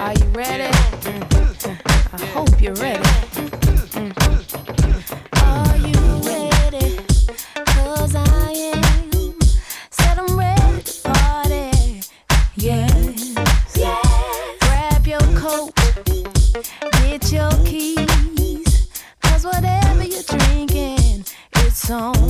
Are you ready? I hope you're ready. Mm. Are you ready? Cause I am. Said I'm ready to party. Yes. yes. Grab your coat. Get your keys. Cause whatever you're drinking, it's on.